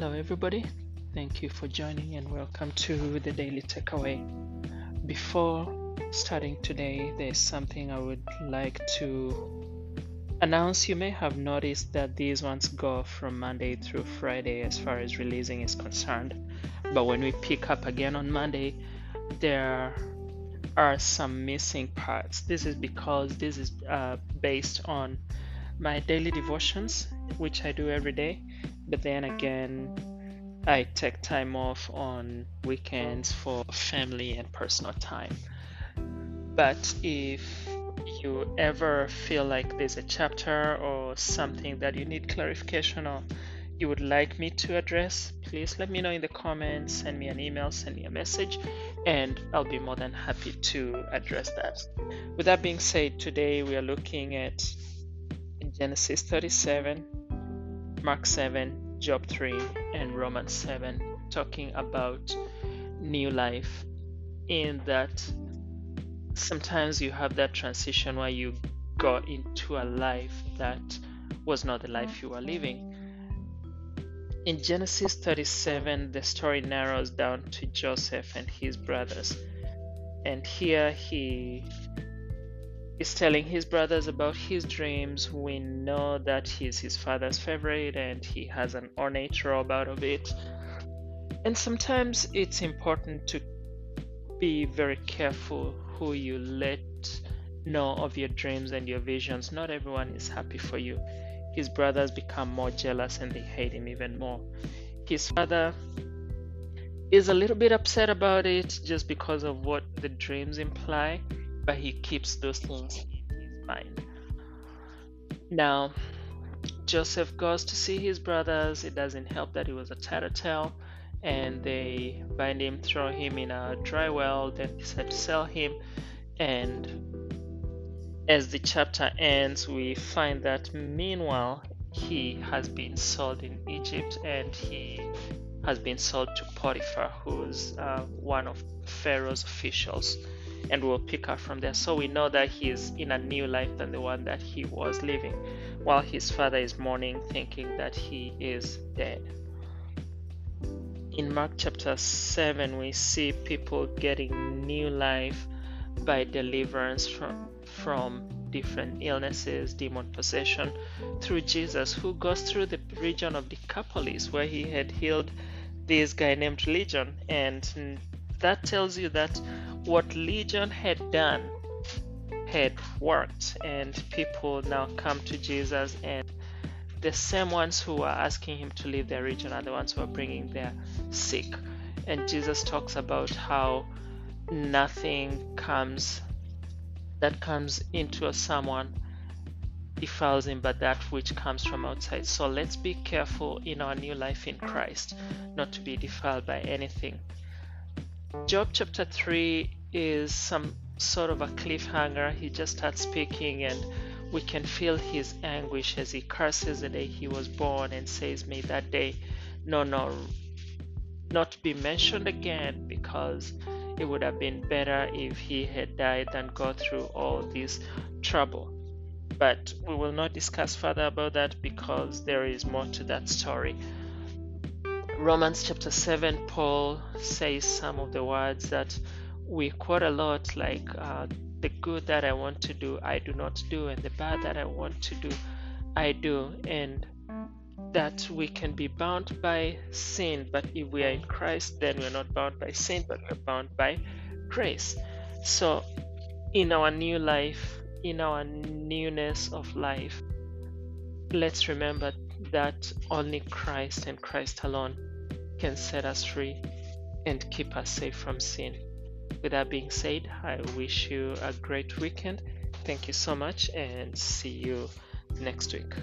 Hello, everybody. Thank you for joining and welcome to the Daily Takeaway. Before starting today, there's something I would like to announce. You may have noticed that these ones go from Monday through Friday as far as releasing is concerned. But when we pick up again on Monday, there are some missing parts. This is because this is uh, based on my daily devotions, which I do every day but then again, I take time off on weekends for family and personal time. But if you ever feel like there's a chapter or something that you need clarification on, you would like me to address, please let me know in the comments, send me an email, send me a message, and I'll be more than happy to address that. With that being said, today we are looking at Genesis 37 Mark 7, Job 3, and Romans 7, talking about new life. In that, sometimes you have that transition where you go into a life that was not the life you were living. In Genesis 37, the story narrows down to Joseph and his brothers. And here he is telling his brothers about his dreams. We know that he's his father's favorite and he has an ornate robe out of it. And sometimes it's important to be very careful who you let know of your dreams and your visions. Not everyone is happy for you. His brothers become more jealous and they hate him even more. His father is a little bit upset about it just because of what the dreams imply but he keeps those things in his mind. Now, Joseph goes to see his brothers. It doesn't help that he was a tattletale, and they bind him, throw him in a dry well, then decide to sell him. And as the chapter ends, we find that meanwhile he has been sold in Egypt and he has been sold to Potiphar, who's uh, one of Pharaoh's officials and we'll pick up from there. So we know that he is in a new life than the one that he was living, while his father is mourning, thinking that he is dead. In Mark chapter 7, we see people getting new life by deliverance from, from different illnesses, demon possession, through Jesus, who goes through the region of Decapolis, where he had healed this guy named Legion. And that tells you that what Legion had done had worked, and people now come to Jesus, and the same ones who are asking him to leave their region are the ones who are bringing their sick. And Jesus talks about how nothing comes that comes into someone defiles him, but that which comes from outside. So let's be careful in our new life in Christ not to be defiled by anything. Job chapter 3 is some sort of a cliffhanger. He just starts speaking, and we can feel his anguish as he curses the day he was born and says, May that day no, no, not be mentioned again because it would have been better if he had died than go through all this trouble. But we will not discuss further about that because there is more to that story. Romans chapter 7, Paul says some of the words that we quote a lot, like uh, the good that I want to do, I do not do, and the bad that I want to do, I do. And that we can be bound by sin, but if we are in Christ, then we're not bound by sin, but we're bound by grace. So, in our new life, in our newness of life, let's remember that only Christ and Christ alone can set us free and keep us safe from sin. With that being said, I wish you a great weekend. Thank you so much and see you next week.